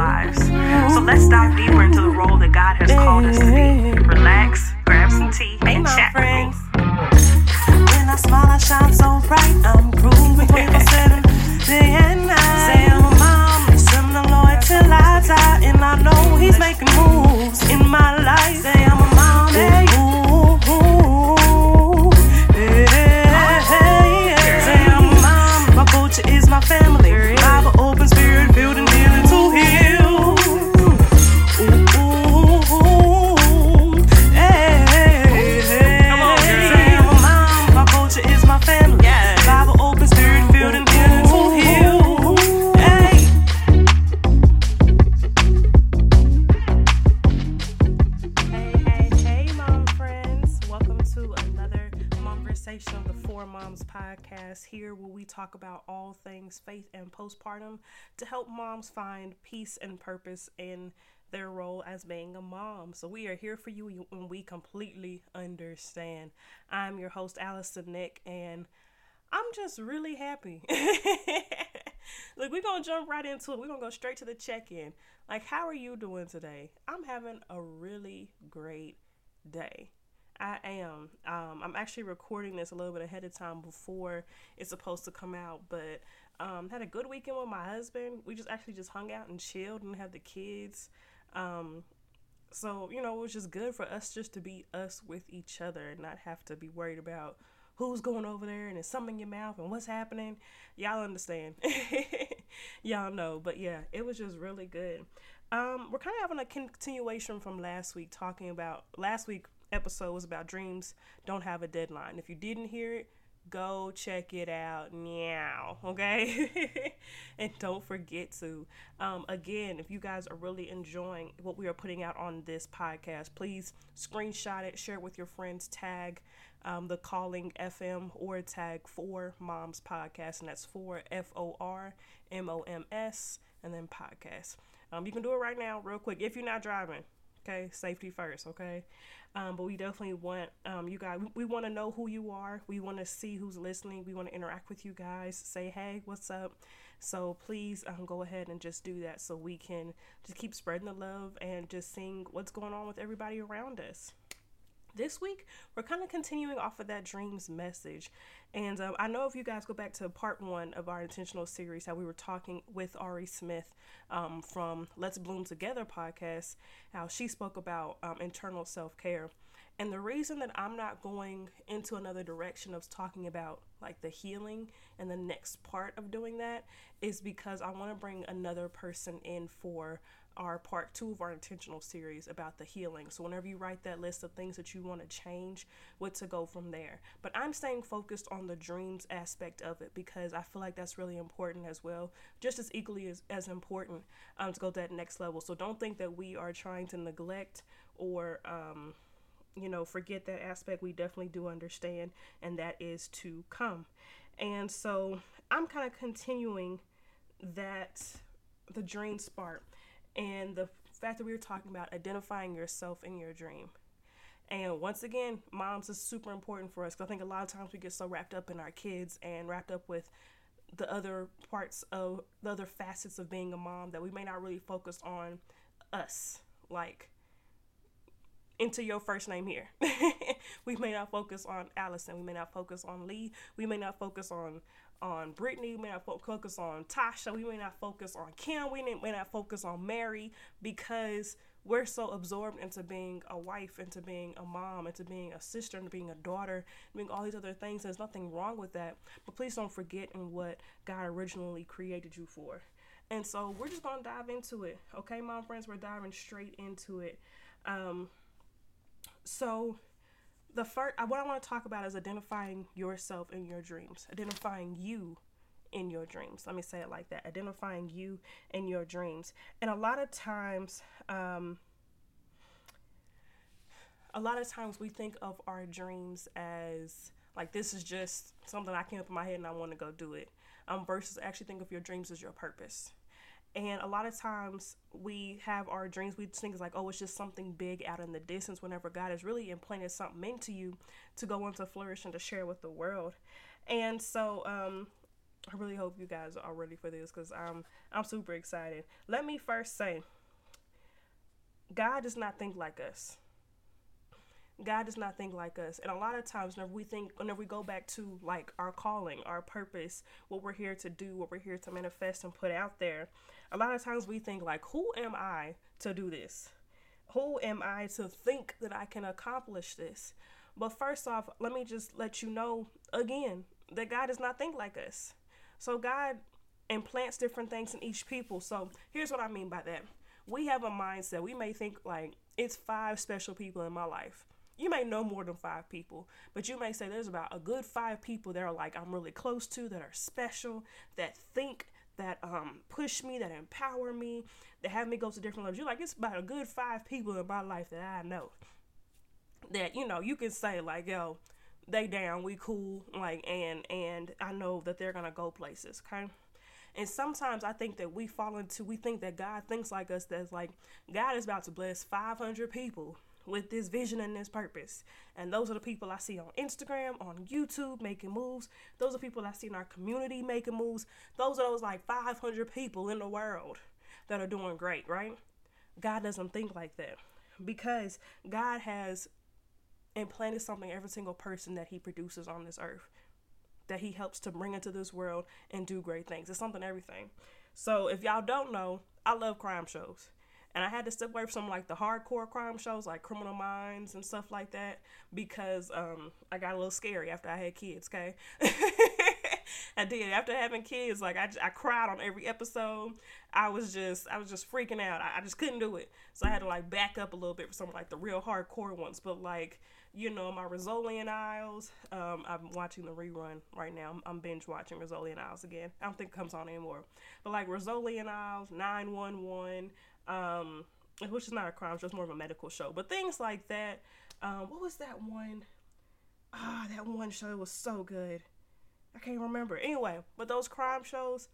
lives. So let's dive deeper into the role that God has called us to be. Relax, grab some tea, and chat friends. When I smile, I shine so bright. I'm grooving 24 7, day and night. Say I'm a mom, send the Lord till I die. And I know He's making moves in my life. Here, where we talk about all things faith and postpartum to help moms find peace and purpose in their role as being a mom. So, we are here for you when we completely understand. I'm your host, Allyson Nick, and I'm just really happy. Look, we're gonna jump right into it. We're gonna go straight to the check-in. Like, how are you doing today? I'm having a really great day. I am. Um, I'm actually recording this a little bit ahead of time before it's supposed to come out, but um, had a good weekend with my husband. We just actually just hung out and chilled and had the kids. Um, so you know, it was just good for us just to be us with each other and not have to be worried about who's going over there and there's something in your mouth and what's happening. Y'all understand. Y'all know. But yeah, it was just really good. Um, we're kind of having a continuation from last week talking about last week episode was about dreams don't have a deadline. If you didn't hear it, go check it out. Now okay? And don't forget to um, again if you guys are really enjoying what we are putting out on this podcast please screenshot it share it with your friends tag um, the calling fm or tag for moms podcast and that's for f-o-r-m-o-m-s and then podcast. Um, you can do it right now real quick if you're not driving okay? Safety first okay um, but we definitely want um, you guys we, we want to know who you are. We want to see who's listening. We want to interact with you guys. Say hey what's up? So please um, go ahead and just do that so we can just keep spreading the love and just seeing what's going on with everybody around us this week we're kind of continuing off of that dreams message. And um, i know if you guys go back to part one of our intentional series how we were talking with ari smith um, from let's bloom together podcast how she spoke about um, internal self-care. And the reason that i'm not going into another direction of talking about like the healing and the next part of doing that is because i want to bring another person in for our part two of our intentional series about the healing. So, whenever you write that list of things that you want to change, what to go from there. But I'm staying focused on the dreams aspect of it because I feel like that's really important as well, just as equally as, as important um, to go to that next level. So, don't think that we are trying to neglect or, um, you know, forget that aspect. We definitely do understand, and that is to come. And so, I'm kind of continuing that the dream spark and the fact that we were talking about identifying yourself in your dream. And once again, moms is super important for us because I think a lot of times we get so wrapped up in our kids and wrapped up with the other parts of the other facets of being a mom that we may not really focus on us. Like, into your first name here. we may not focus on Allyson. We may not focus on Lee. We may not focus on on Brittany. We may not focus on Tasha. We may not focus on Kim. We may not focus on Mary because we're so absorbed into being a wife, into being a mom, into being a sister, into being a daughter, being all these other things. There's nothing wrong with that. But please don't forget in what God originally created you for. And so we're just gonna dive into it. Okay, mom friends, we're diving straight into it. Um, so the first what I want to talk about is identifying yourself in your dreams, identifying you in your dreams. Let me say it like that: identifying you in your dreams. And a lot of times, um, a lot of times we think of our dreams as like this is just something I came up in my head and I want to go do it. Um, versus actually think of your dreams as your purpose. And a lot of times we have our dreams, we think it's like, oh, it's just something big out in the distance, whenever God has really implanted something into you to go on to flourish and to share with the world. And so, um, I really hope you guys are ready for this because I'm I'm super excited. Let me first say, God does not think like us. God does not think like us. And a lot of times whenever we think whenever we go back to like our calling, our purpose, what we're here to do, what we're here to manifest and put out there, a lot of times we think like, who am I to do this? Who am I to think that I can accomplish this? But first off, let me just let you know again that God does not think like us. So God implants different things in each people. So here's what I mean by that. We have a mindset. We may think like it's five special people in my life. You may know more than five people, but you may say there's about a good five people that are like I'm really close to, that are special, that think, that um push me, that empower me, that have me go to different levels. You're like, it's about a good five people in my life that I know. That, you know, you can say like, yo, they down, we cool, like and and I know that they're gonna go places, okay? And sometimes I think that we fall into we think that God thinks like us that's like God is about to bless five hundred people with this vision and this purpose. And those are the people I see on Instagram, on YouTube making moves. Those are people I see in our community making moves. Those are those like 500 people in the world that are doing great, right? God doesn't think like that because God has implanted something every single person that he produces on this earth that he helps to bring into this world and do great things. It's something everything. So if y'all don't know, I love crime shows. And I had to step away from some like the hardcore crime shows like Criminal Minds and stuff like that because um I got a little scary after I had kids, okay? I did after having kids. Like I, I cried on every episode. I was just I was just freaking out. I, I just couldn't do it. So I had to like back up a little bit for some like the real hardcore ones. But like you know my Rizzoli Isles. Um, I'm watching the rerun right now. I'm, I'm binge watching Rizzoli Isles again. I don't think it comes on anymore. But like Rizzoli Isles, Nine One One um, which is not a crime show, it's more of a medical show. But things like that. Um, what was that one? Ah, that one show was so good. I can't remember. Anyway, but those crime shows,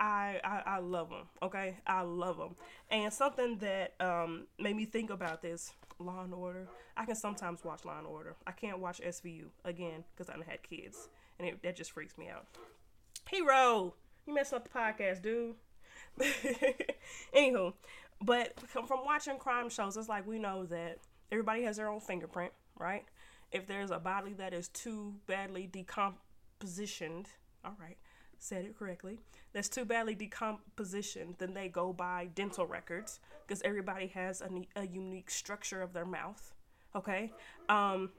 I, I I love them. Okay, I love them. And something that um made me think about this Law and Order. I can sometimes watch Law and Order. I can't watch SVU again because I have had kids, and it, that just freaks me out. Hero, you messing up the podcast, dude. Anywho, but from watching crime shows, it's like we know that everybody has their own fingerprint, right? If there's a body that is too badly decompositioned, all right, said it correctly, that's too badly decompositioned, then they go by dental records because everybody has a, a unique structure of their mouth, okay? Um,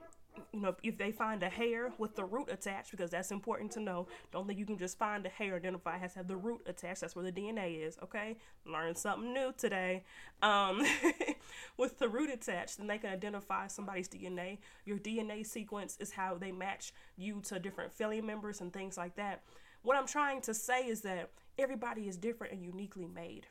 you know, if they find a hair with the root attached, because that's important to know. Don't think you can just find a hair identify has to have the root attached. That's where the DNA is. Okay, learn something new today. Um, with the root attached, then they can identify somebody's DNA. Your DNA sequence is how they match you to different family members and things like that. What I'm trying to say is that everybody is different and uniquely made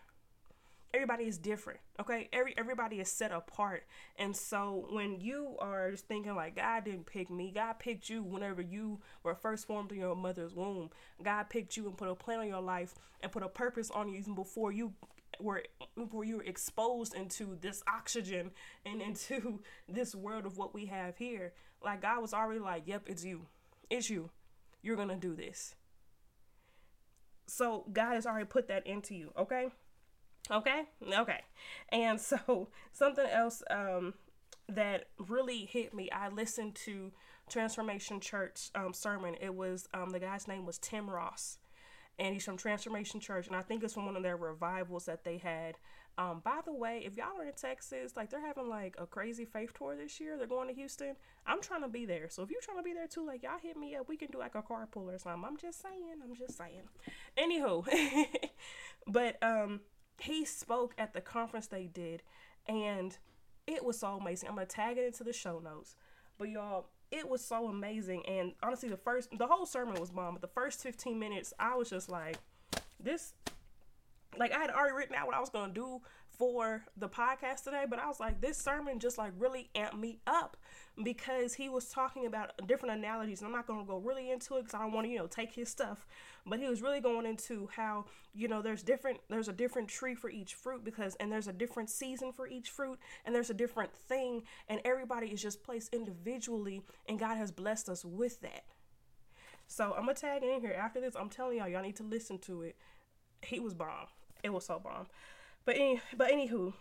everybody is different okay? Every everybody is set apart. And so when you are just thinking like god didn't pick me. God picked you whenever you were first formed in your mother's womb. God picked you and put a plan on your life and put a purpose on you even before you were before you were exposed into this oxygen and into this world of what we have here. Like god was already like yep it's you. It's you. You're gonna do this. So god has already put that into you okay Okay? Okay. And so something else um that really hit me, I listened to Transformation Church um, sermon. It was um, the guy's name was Tim Ross, and he's from Transformation Church, and I think it's from one of their revivals that they had. Um, by the way, if y'all are in Texas, like they're having like a crazy faith tour this year. They're going to Houston. I'm trying to be there, so if you're trying to be there too, like y'all hit me up. We can do like a carpool or something. I'm just saying. I'm just saying. Anywho, but um he spoke at the conference they did, and it was so amazing. I'm gonna tag it into the show notes. But y'all, it was so amazing. And honestly, the first, the whole sermon was bomb. But the first 15 minutes, I was just like, this, like I had already written out what I was gonna do for the podcast today, but I was like, this sermon just like really amped me up because he was talking about different analogies. And I'm not going to go really into it because I don't want to, you know, take his stuff. But he was really going into how, you know, there's different, there's a different tree for each fruit because, and there's a different season for each fruit and there's a different thing. And everybody is just placed individually and God has blessed us with that. So I'm gonna tag it in here after this. I'm telling y'all, y'all need to listen to it. He was bomb. It was so bomb. But any, but anywho,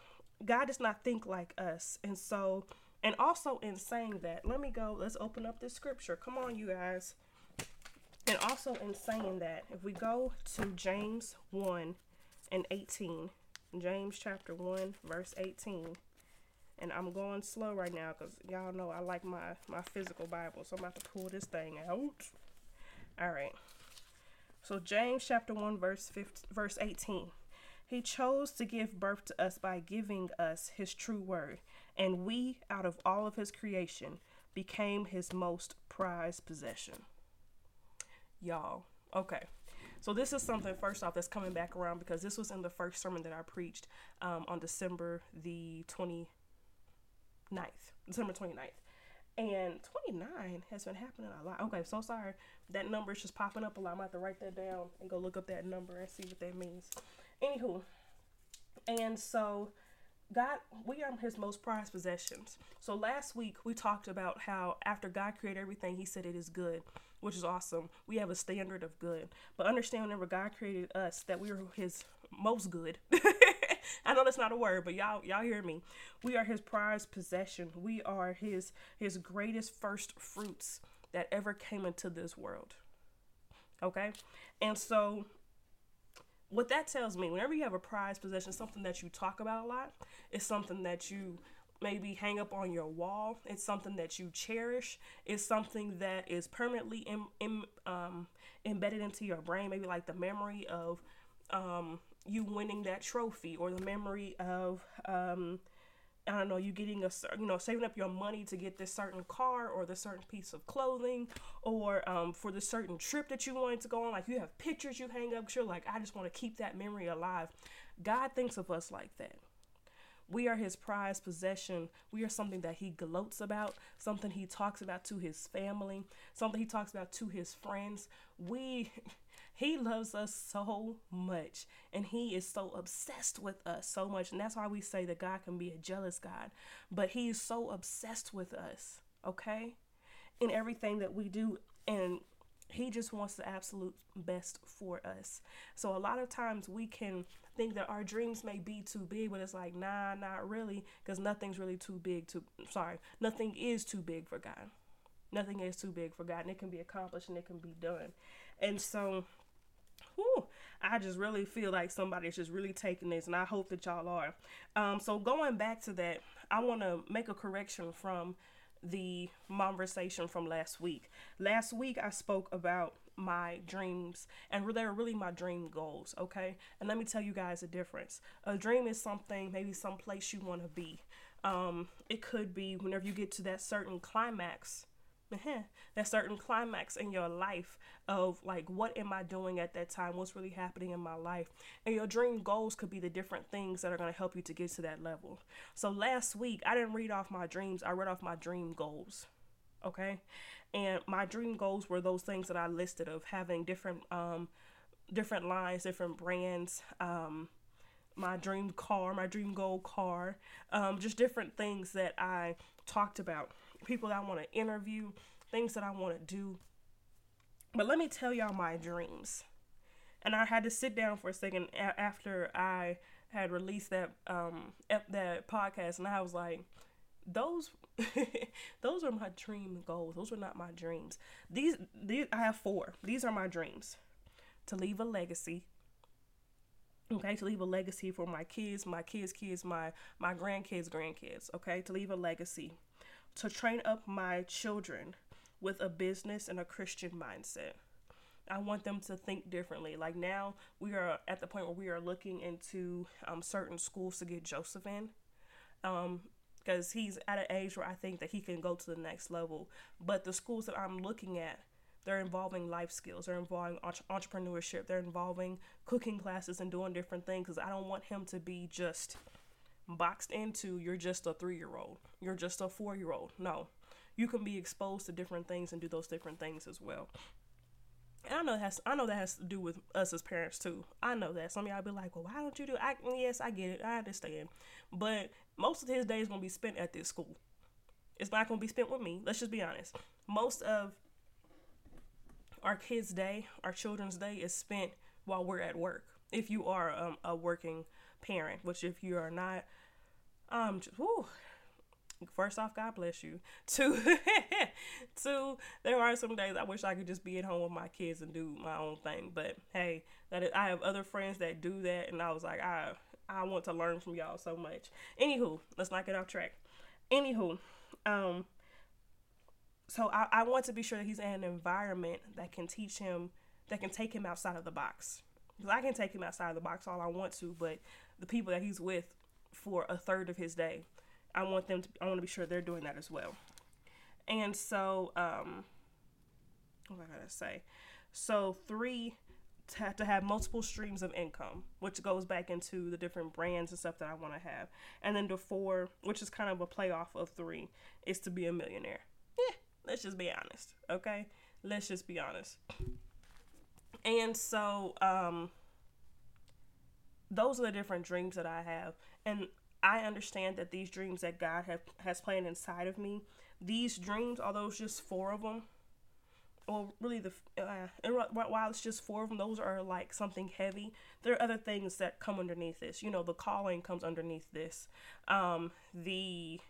God does not think like us, and so and also in saying that, let me go. Let's open up this scripture. Come on, you guys. And also in saying that, if we go to James 1 and 18, James chapter 1, verse 18, and I'm going slow right now because y'all know I like my, my physical Bible, so I'm about to pull this thing out. All right. So James chapter 1, verse 15, verse 18. He chose to give birth to us by giving us his true word, and we, out of all of his creation, became his most prized possession y'all. Okay. So this is something first off that's coming back around because this was in the first sermon that I preached um, on December the 29th. December 29th. And 29 has been happening a lot. Okay, so sorry. That number is just popping up a lot. I'm going to have to write that down and go look up that number and see what that means. Anywho, and so God, we are his most prized possessions. So last week we talked about how after God created everything, he said it is good which is awesome. We have a standard of good. But understand whenever God created us that we are his most good. I know that's not a word, but y'all y'all hear me. We are his prized possession. We are his his greatest first fruits that ever came into this world. Okay? And so what that tells me, whenever you have a prized possession, something that you talk about a lot, it's something that you maybe hang up on your wall. It's something that you cherish. It's something that is permanently in, in, um, embedded into your brain. Maybe like the memory of um, you winning that trophy or the memory of um, I don't know, you getting a you know saving up your money to get this certain car or the certain piece of clothing or um, for the certain trip that you wanted to go on. Like you have pictures you hang up. You're like, I just want to keep that memory alive. God thinks of us like that. We are his prized possession. We are something that he gloats about, something he talks about to his family, something he talks about to his friends. We he loves us so much and he is so obsessed with us so much and that's why we say that God can be a jealous God but he is so obsessed with us okay in everything that we do and he just wants the absolute best for us. So a lot of times we can think that our dreams may be too big, but it's like, nah, not really, because nothing's really too big to sorry, nothing is too big for God. Nothing is too big for God, and it can be accomplished and it can be done. And so whew, I just really feel like somebody's just really taking this, and I hope that y'all are. Um, so going back to that, I want to make a correction from the conversation from last week. Last week I spoke about my dreams and they were really my dream goals, okay? And let me tell you guys the difference. A dream is something, maybe some place you want to be. Um, it could be whenever you get to that certain climax that certain climax in your life of like what am I doing at that time? What's really happening in my life? And your dream goals could be the different things that are going to help you to get to that level. So last week I didn't read off my dreams, I read off my dream goals. Okay? And my dream goals were those things that I listed of having different um different lines, different brands, um my dream car, my dream goal car, um, just different things that I talked about people that I want to interview, things that I want to do. But let me tell y'all my dreams. And I had to sit down for a second after I had released that um that podcast, and I was like, those those are my dream goals. Those were not my dreams. These these I have four. These are my dreams. To leave a legacy. Okay, to leave a legacy for my kids, my kids' kids, my my grandkids' grandkids. Okay, to leave a legacy to train up my children with a business and a Christian mindset. I want them to think differently. Like now, we are at the point where we are looking into um, certain schools to get Joseph in. Um, because he's at an age where I think that he can go to the next level. But the schools that I'm looking at, they're involving life skills, they're involving entrepreneurship, they're involving cooking classes and doing different things. Because I don't want him to be just boxed into you're just a three year old, you're just a four year old. No, you can be exposed to different things and do those different things as well. And I know that has I know that has to do with us as parents too. I know that some of y'all be like, well, why don't you do? I yes, I get it, I understand, but most of his day is gonna be spent at this school. It's not gonna be spent with me. Let's just be honest. Most of our kids' day, our children's day is spent while we're at work. If you are um, a working parent, which if you are not, um, whew, first off, God bless you. Two, two, there are some days I wish I could just be at home with my kids and do my own thing. But hey, that is, I have other friends that do that, and I was like, I, I want to learn from y'all so much. Anywho, let's not get off track. Anywho, um, so I, I want to be sure that he's in an environment that can teach him, that can take him outside of the box. Because I can take him outside of the box all I want to, but the people that he's with for a third of his day, I want them to. I want to be sure they're doing that as well. And so, um, what I gotta say? So three to have to have multiple streams of income, which goes back into the different brands and stuff that I want to have. And then the four, which is kind of a playoff of three, is to be a millionaire. Yeah, let's just be honest, okay? Let's just be honest. And so, um, those are the different dreams that I have. And I understand that these dreams that God have, has planned inside of me, these dreams, although it's just four of them, well, really the uh, while it's just four of them, those are like something heavy. There are other things that come underneath this. You know, the calling comes underneath this. Um, the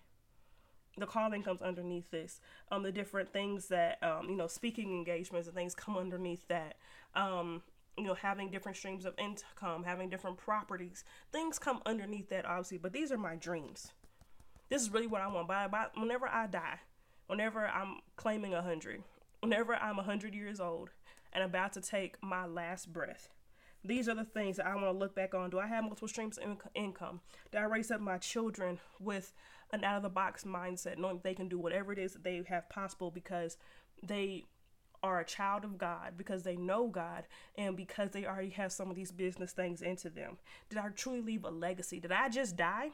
the calling comes underneath this. Um, the different things that um, you know, speaking engagements and things come underneath that. Um, you know, having different streams of income, having different properties, things come underneath that, obviously. But these are my dreams. This is really what I want. By, by whenever I die, whenever I'm claiming a hundred, whenever I'm a hundred years old and about to take my last breath, these are the things that I want to look back on. Do I have multiple streams of income? Do I raise up my children with an out of the box mindset, knowing they can do whatever it is that they have possible because they are a child of God because they know God and because they already have some of these business things into them? Did I truly leave a legacy? Did I just die?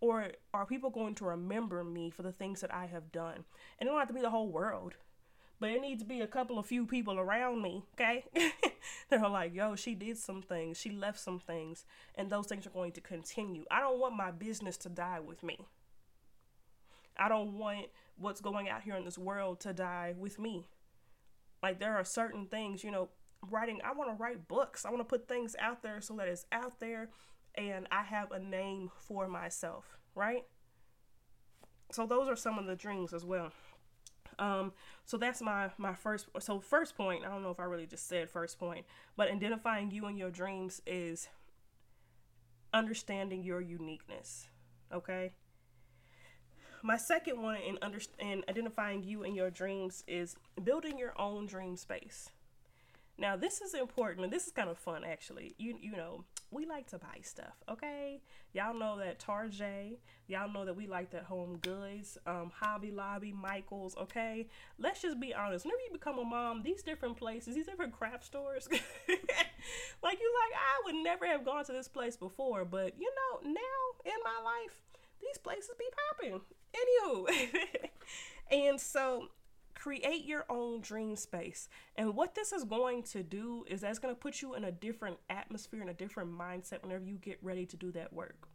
Or are people going to remember me for the things that I have done? And it don't have to be the whole world, but it needs to be a couple of few people around me, okay? that are like, yo, she did some things, she left some things, and those things are going to continue. I don't want my business to die with me. I don't want what's going out here in this world to die with me. Like there are certain things, you know, writing, I want to write books. I want to put things out there so that it's out there and I have a name for myself, right? So those are some of the dreams as well. Um, so that's my my first. So first point. I don't know if I really just said first point, but identifying you and your dreams is understanding your uniqueness. Okay. My second one in under in identifying you and your dreams is building your own dream space. Now this is important and this is kind of fun actually. You you know, we like to buy stuff, okay? Y'all know that Tarjay, y'all know that we like that Home Goods, um, Hobby Lobby, Michaels, okay? Let's just be honest. Whenever you become a mom, these different places, these different craft stores, like you like, I would never have gone to this place before, but you know, now in my life, these places be popping. Anywho. and so create your own dream space. And what this is going to do is that's going to put you in a different atmosphere and a different mindset whenever you get ready to do that work.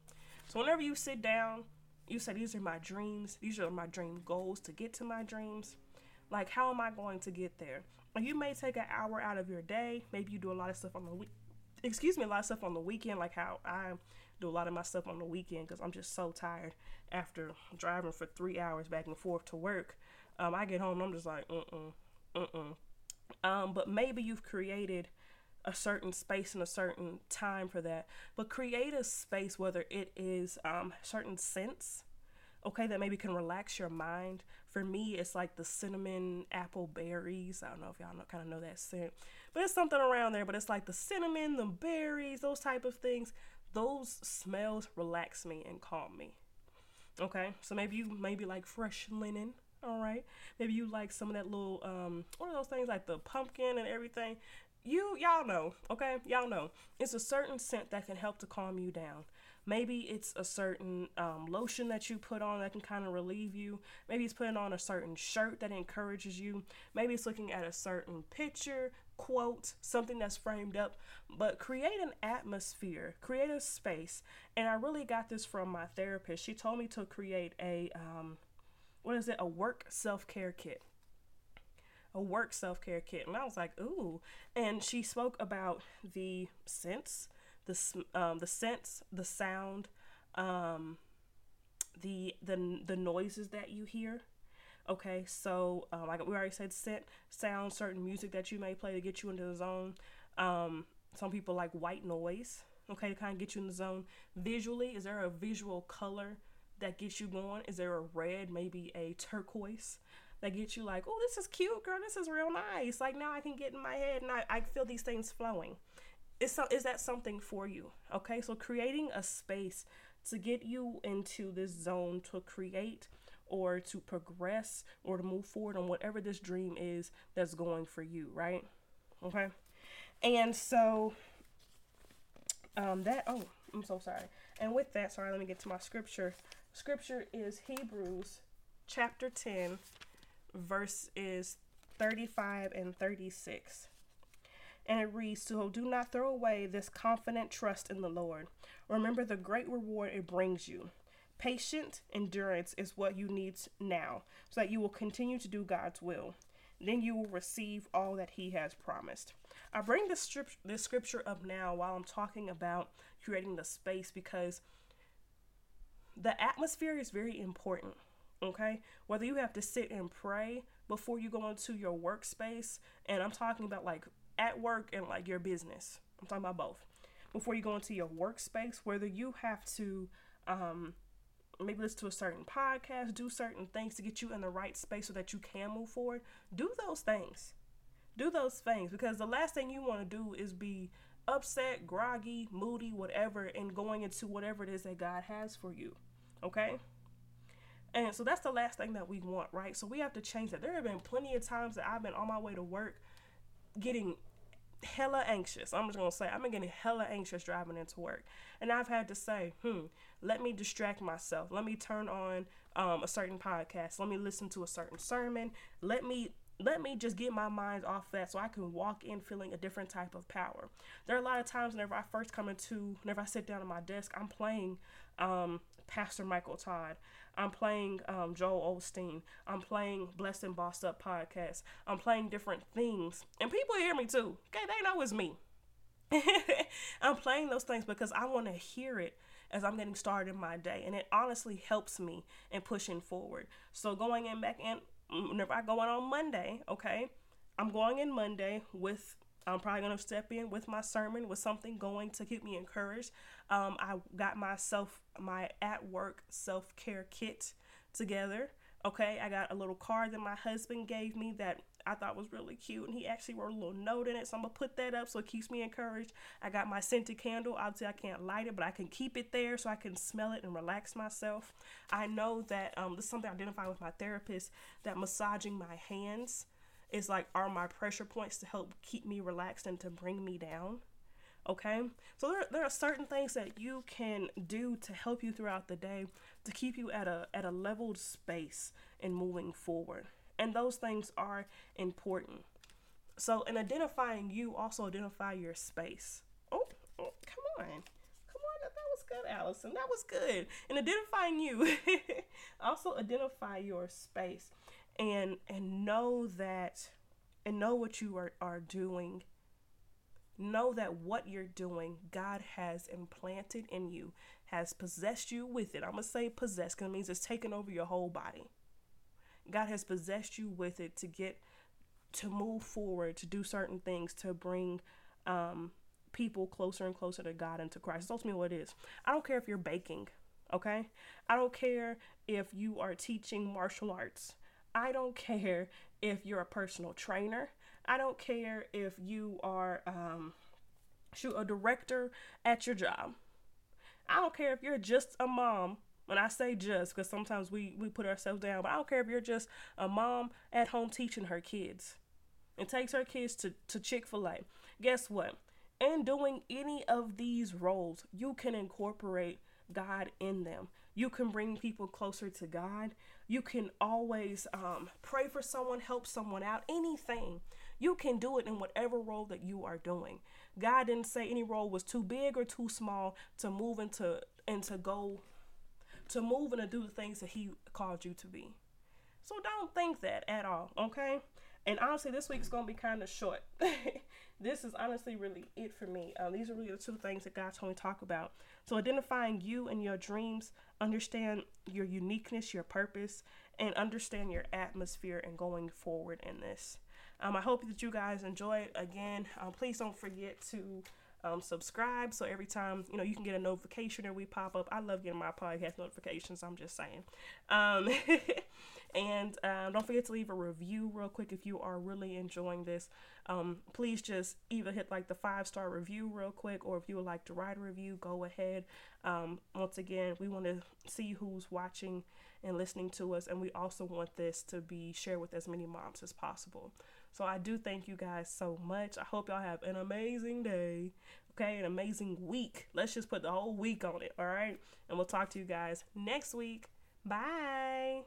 So whenever you sit down, you say these are my dreams, these are my dream goals to get to my dreams. Like how am I going to get there? You may take an hour out of your day. Maybe you do a lot of stuff on the week. Excuse me, a lot of stuff on the weekend, like how I do a lot of my stuff on the weekend because I'm just so tired after driving for three hours back and forth to work um, I get home I'm just like, mm mm, mm Um, but maybe you've created a certain space and a certain time for that. But create a space, whether it is um, certain scents, okay, that maybe can relax your mind. For me, it's like the cinnamon apple berries. I don't know if y'all know, kind of know that scent, but it's something around there. But it's like the cinnamon, the berries, those type of things. Those smells relax me and calm me. Okay, so maybe you maybe like fresh linen all right. Maybe you like some of that little um one of those things like the pumpkin and everything. You y'all know, okay? Y'all know. It's a certain scent that can help to calm you down. Maybe it's a certain um, lotion that you put on that can kind of relieve you. Maybe it's putting on a certain shirt that encourages you. Maybe it's looking at a certain picture, quote, something that's framed up. But create an atmosphere, create a space. And I really got this from my therapist. She told me to create a um, what is it? A work self care kit. a work self care kit, and I was like, ooh. And she spoke about the sense, the um, the sense, the sound, um, the the the noises that you hear. Okay, so um, like we already said, scent, sound, certain music that you may play to get you into the zone. Um, some people like white noise. Okay, to kind of get you in the zone. Visually, is there a visual color that gets you going? Is there a red, maybe a turquoise? that gets you like, oh, this is cute, girl. This is real nice. Like now I can get in my head and I, I feel these things flowing. Is, so, is that something for you? Okay, so creating a space to get you into this zone to create or to progress or to move forward on whatever this dream is that's going for you, right? Okay. And so um that oh, I'm so sorry. And with that, sorry, let me get to my scripture. Scripture is Hebrews chapter 10 verse is 35 and 36. And it reads, So do not throw away this confident trust in the Lord. Remember the great reward it brings you. Patient endurance is what you need now, so that you will continue to do God's will. Then you will receive all that He has promised. I bring this, strip, this scripture up now while I'm talking about creating the space because the atmosphere is very important. Okay, whether you have to sit and pray before you go into your workspace, and I'm talking about like at work and like your business, I'm talking about both. Before you go into your workspace, whether you have to um, maybe listen to a certain podcast, do certain things to get you in the right space so that you can move forward, do those things. Do those things because the last thing you want to do is be upset, groggy, moody, whatever, and going into whatever it is that God has for you. Okay? And so that's the last thing that we want, right? So we have to change that. There have been plenty of times that I've been on my way to work getting hella anxious. I'm just gonna say I've been getting hella anxious driving into work, and I've had to say, hmm, let me distract myself. Let me turn on um, a certain podcast. Let me listen to a certain sermon. Let me let me just get my mind off that so I can walk in feeling a different type of power. There are a lot of times whenever I first come into, whenever I sit down at my desk, I'm playing um, Pastor Michael Todd. I'm playing um, Joel Osteen. I'm playing Blessed and Bossed Up podcast. I'm playing different things. And people hear me too. Okay, they know it's me. I'm playing those things because I want to hear it as I'm getting started in my day. And it honestly helps me in pushing forward. So going in back in, whenever I go in on Monday, okay, I'm going in Monday with I'm probably going to step in with my sermon with something going to keep me encouraged. Um, I got myself my at work self care kit together. Okay, I got a little card that my husband gave me that I thought was really cute, and he actually wrote a little note in it. So I'm gonna put that up so it keeps me encouraged. I got my scented candle. Obviously, I can't light it, but I can keep it there so I can smell it and relax myself. I know that um, this is something I identify with my therapist that massaging my hands is like are my pressure points to help keep me relaxed and to bring me down okay? So there, there are certain things that you can do to help you throughout the day to keep you at a at a leveled space and moving forward. And those things are important. So in identifying you also identify your space. Oh, oh come on. Come on that was good allyson. That was good. In identifying you also identify your space and and know that and know what you are, are doing. Know that what you're doing god has implanted in you has possessed you with it. I'm gonna say possessed because it means it's taken over your whole body. God has possessed you with it to get to move forward to do certain things to bring um, people closer and closer to god and to christ. It's ultimately what it is. I don't care if you're baking okay? I don't care if you are teaching martial arts I don't care if you're a personal trainer. I don't care if you are um, shoot a director at your job. I don't care if you're just a mom. When I say just, because sometimes we, we put ourselves down, but I don't care if you're just a mom at home teaching her kids and takes her kids to, to Chick fil A. Guess what? In doing any of these roles, you can incorporate God in them. You can bring people closer to God. You can always um, pray for someone, help someone out, anything. You can do it in whatever role that you are doing. God didn't say any role was too big or too small to move into and to go to move and to do the things that He called you to be. So don't think that at all, okay? And honestly, this week is going to be kind of short. this is honestly really it for me. Um, these are really the two things that God told me to talk about. So, identifying you and your dreams, understand your uniqueness, your purpose, and understand your atmosphere and going forward in this. Um, I hope that you guys enjoy it. Again, um, please don't forget to um, subscribe so every time you know you can get a notification or we pop up. I love getting my podcast notifications. I'm just saying. Um, and um, don't forget to leave a review real quick if you are really enjoying this. Um, please just either hit like the five star review real quick, or if you would like to write a review, go ahead. Um, once again, we want to see who's watching and listening to us, and we also want this to be shared with as many moms as possible. So I do thank you guys so much. I hope y'all have an amazing day. Okay, an amazing week. Let's just put the whole week on it. All right. And we'll talk to you guys next week. Bye.